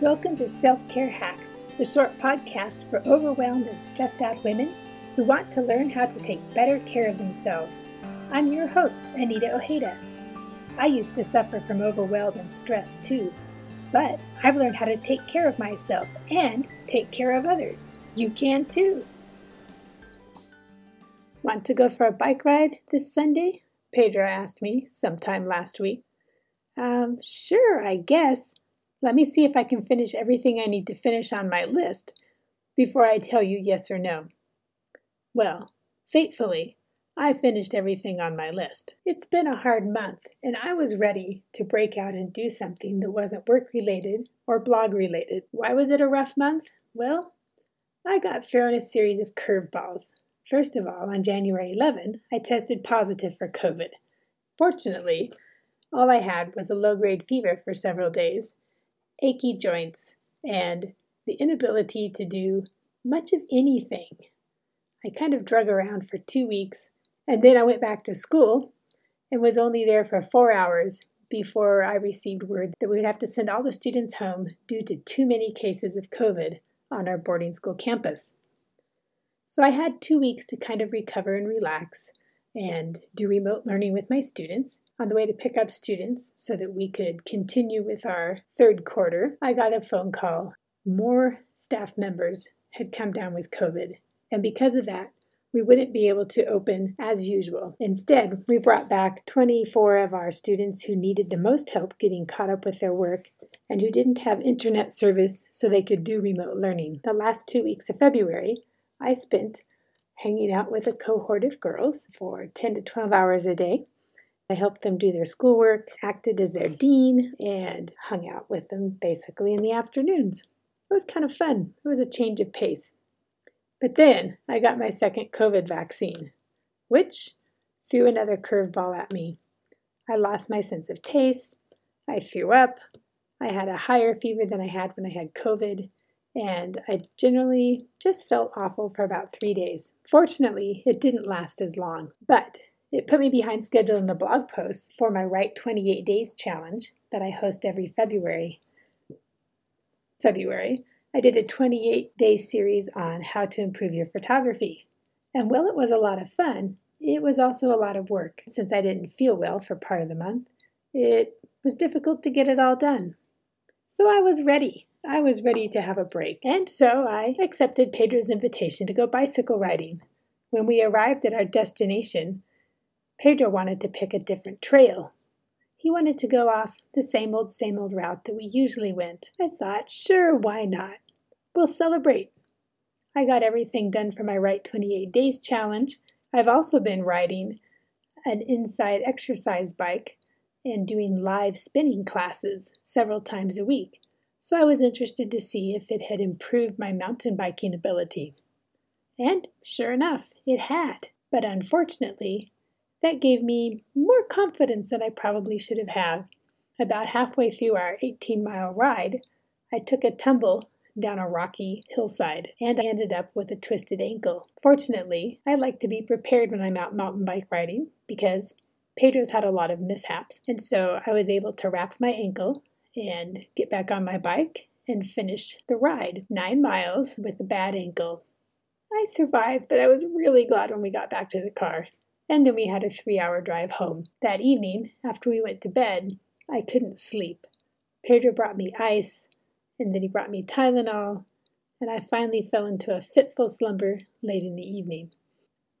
Welcome to Self Care Hacks, the short podcast for overwhelmed and stressed out women who want to learn how to take better care of themselves. I'm your host, Anita Ojeda. I used to suffer from overwhelm and stress too, but I've learned how to take care of myself and take care of others. You can too. Want to go for a bike ride this Sunday? Pedro asked me sometime last week. Um, sure, I guess. Let me see if I can finish everything I need to finish on my list before I tell you yes or no. Well, fatefully, I finished everything on my list. It's been a hard month, and I was ready to break out and do something that wasn't work related or blog related. Why was it a rough month? Well, I got thrown a series of curveballs. First of all, on January 11, I tested positive for COVID. Fortunately, all I had was a low grade fever for several days, achy joints, and the inability to do much of anything. I kind of drug around for two weeks, and then I went back to school and was only there for four hours before I received word that we would have to send all the students home due to too many cases of COVID on our boarding school campus. So I had two weeks to kind of recover and relax and do remote learning with my students. On the way to pick up students so that we could continue with our third quarter, I got a phone call. More staff members had come down with COVID, and because of that, we wouldn't be able to open as usual. Instead, we brought back 24 of our students who needed the most help getting caught up with their work and who didn't have internet service so they could do remote learning. The last two weeks of February, I spent hanging out with a cohort of girls for 10 to 12 hours a day I helped them do their schoolwork, acted as their dean, and hung out with them basically in the afternoons. It was kind of fun. It was a change of pace. But then I got my second COVID vaccine, which threw another curveball at me. I lost my sense of taste. I threw up. I had a higher fever than I had when I had COVID, and I generally just felt awful for about three days. Fortunately, it didn't last as long, but it put me behind schedule in the blog post for my Write 28 Days challenge that I host every February. February, I did a 28 day series on how to improve your photography. And while it was a lot of fun, it was also a lot of work. Since I didn't feel well for part of the month, it was difficult to get it all done. So I was ready. I was ready to have a break. And so I accepted Pedro's invitation to go bicycle riding. When we arrived at our destination, Pedro wanted to pick a different trail. He wanted to go off the same old, same old route that we usually went. I thought, sure, why not? We'll celebrate. I got everything done for my Write 28 Days challenge. I've also been riding an inside exercise bike and doing live spinning classes several times a week, so I was interested to see if it had improved my mountain biking ability. And sure enough, it had. But unfortunately, that gave me more confidence than I probably should have had. About halfway through our 18 mile ride, I took a tumble down a rocky hillside and I ended up with a twisted ankle. Fortunately, I like to be prepared when I'm out mountain bike riding because Pedro's had a lot of mishaps, and so I was able to wrap my ankle and get back on my bike and finish the ride. Nine miles with a bad ankle. I survived, but I was really glad when we got back to the car and then we had a three hour drive home. That evening, after we went to bed, I couldn't sleep. Pedro brought me ice, and then he brought me Tylenol, and I finally fell into a fitful slumber late in the evening.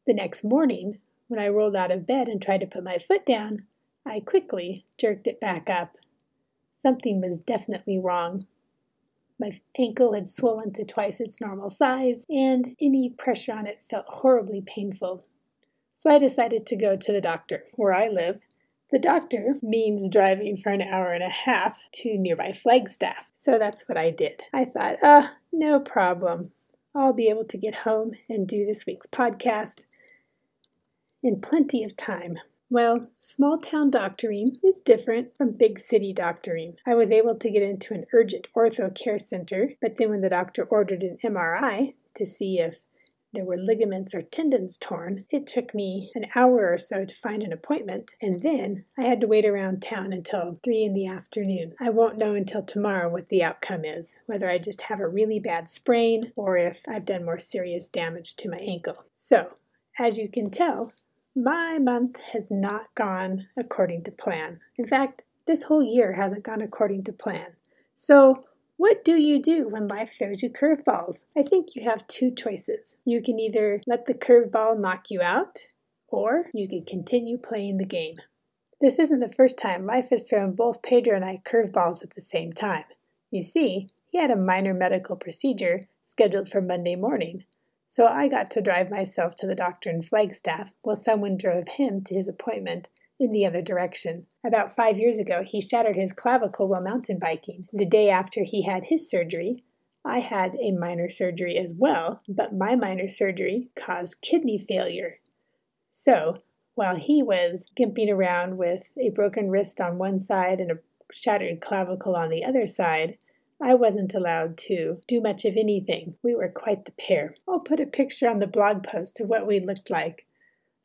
The next morning, when I rolled out of bed and tried to put my foot down, I quickly jerked it back up. Something was definitely wrong. My ankle had swollen to twice its normal size, and any pressure on it felt horribly painful. So I decided to go to the doctor where I live. The doctor means driving for an hour and a half to nearby Flagstaff. So that's what I did. I thought, uh, no problem. I'll be able to get home and do this week's podcast in plenty of time. Well, small town doctoring is different from big city doctoring. I was able to get into an urgent ortho care center, but then when the doctor ordered an MRI to see if there were ligaments or tendons torn, it took me an hour or so to find an appointment, and then I had to wait around town until 3 in the afternoon. I won't know until tomorrow what the outcome is, whether I just have a really bad sprain or if I've done more serious damage to my ankle. So, as you can tell, my month has not gone according to plan. In fact, this whole year hasn't gone according to plan. So, what do you do when life throws you curveballs? I think you have two choices. You can either let the curveball knock you out, or you can continue playing the game. This isn't the first time life has thrown both Pedro and I curveballs at the same time. You see, he had a minor medical procedure scheduled for Monday morning, so I got to drive myself to the doctor in Flagstaff while someone drove him to his appointment in the other direction. About five years ago, he shattered his clavicle while mountain biking. The day after he had his surgery, I had a minor surgery as well, but my minor surgery caused kidney failure. So, while he was gimping around with a broken wrist on one side and a shattered clavicle on the other side, I wasn't allowed to do much of anything. We were quite the pair. I'll put a picture on the blog post of what we looked like.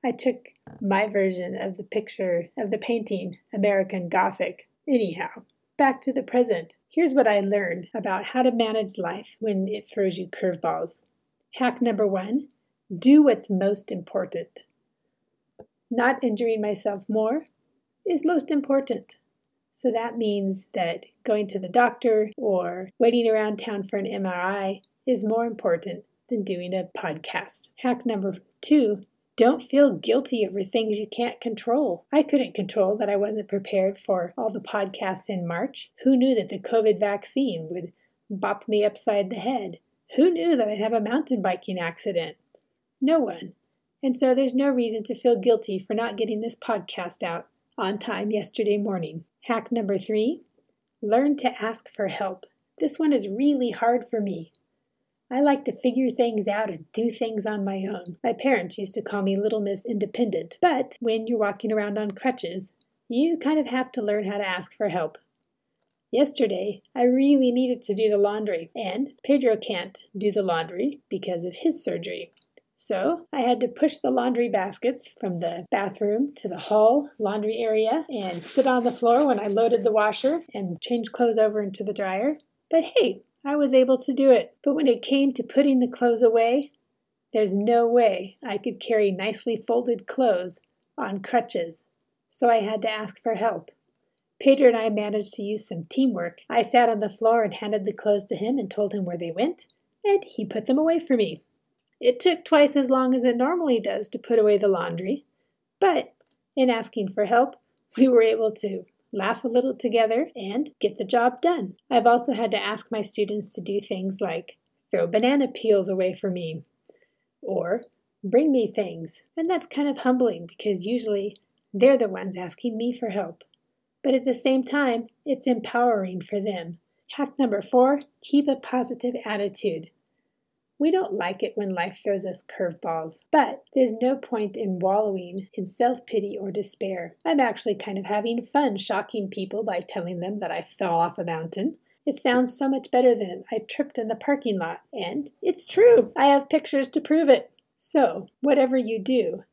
I took my version of the picture of the painting, American Gothic. Anyhow, back to the present. Here's what I learned about how to manage life when it throws you curveballs. Hack number one do what's most important. Not injuring myself more is most important. So that means that going to the doctor or waiting around town for an MRI is more important than doing a podcast. Hack number two don't feel guilty over things you can't control. I couldn't control that I wasn't prepared for all the podcasts in March. Who knew that the COVID vaccine would bop me upside the head? Who knew that I'd have a mountain biking accident? No one. And so there's no reason to feel guilty for not getting this podcast out on time yesterday morning. Hack number three learn to ask for help. This one is really hard for me. I like to figure things out and do things on my own. My parents used to call me Little Miss Independent, but when you're walking around on crutches, you kind of have to learn how to ask for help. Yesterday, I really needed to do the laundry, and Pedro can't do the laundry because of his surgery. So I had to push the laundry baskets from the bathroom to the hall laundry area and sit on the floor when I loaded the washer and change clothes over into the dryer. But hey, I was able to do it. But when it came to putting the clothes away, there's no way I could carry nicely folded clothes on crutches. So I had to ask for help. Pedro and I managed to use some teamwork. I sat on the floor and handed the clothes to him and told him where they went, and he put them away for me. It took twice as long as it normally does to put away the laundry, but in asking for help, we were able to laugh a little together, and get the job done. I've also had to ask my students to do things like throw banana peels away for me or bring me things. And that's kind of humbling because usually they're the ones asking me for help. But at the same time, it's empowering for them. Hack number four keep a positive attitude. We don't like it when life throws us curveballs, but there's no point in wallowing in self pity or despair. I'm actually kind of having fun shocking people by telling them that I fell off a mountain. It sounds so much better than I tripped in the parking lot. And it's true. I have pictures to prove it. So, whatever you do,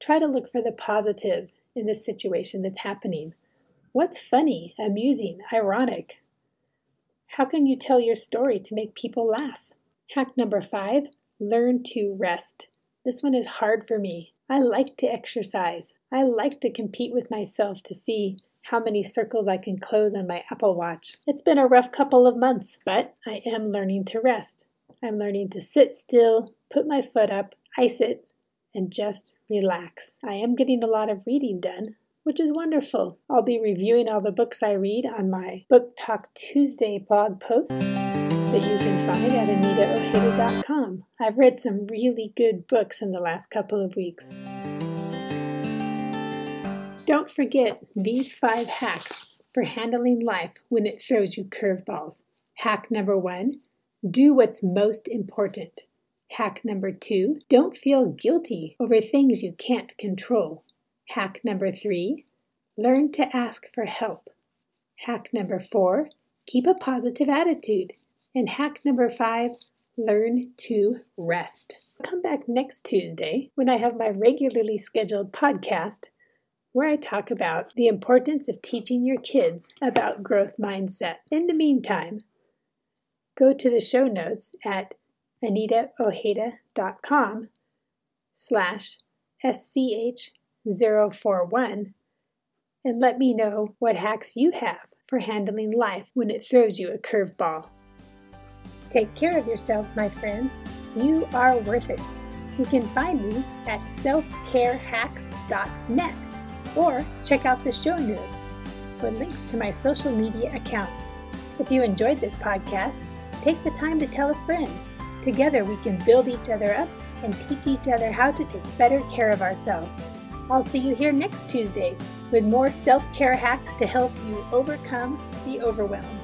try to look for the positive in the situation that's happening. What's funny, amusing, ironic? How can you tell your story to make people laugh? Hack number five learn to rest. This one is hard for me. I like to exercise. I like to compete with myself to see how many circles I can close on my Apple Watch. It's been a rough couple of months, but I am learning to rest. I'm learning to sit still, put my foot up, ice it, and just relax. I am getting a lot of reading done, which is wonderful. I'll be reviewing all the books I read on my Book Talk Tuesday blog posts that you can find at anitaojeda.com. I've read some really good books in the last couple of weeks. Don't forget these five hacks for handling life when it throws you curveballs. Hack number one do what's most important. Hack number two don't feel guilty over things you can't control. Hack number three learn to ask for help. Hack number four keep a positive attitude. And hack number five learn to rest. Come back next Tuesday when I have my regularly scheduled podcast where I talk about the importance of teaching your kids about growth mindset. In the meantime, go to the show notes at anitaojeda.com slash sch041 and let me know what hacks you have for handling life when it throws you a curveball. Take care of yourselves, my friends. You are worth it. You can find me at selfcarehacks.net or check out the show notes for links to my social media accounts. If you enjoyed this podcast, take the time to tell a friend. Together we can build each other up and teach each other how to take better care of ourselves. I'll see you here next Tuesday with more self care hacks to help you overcome the overwhelm.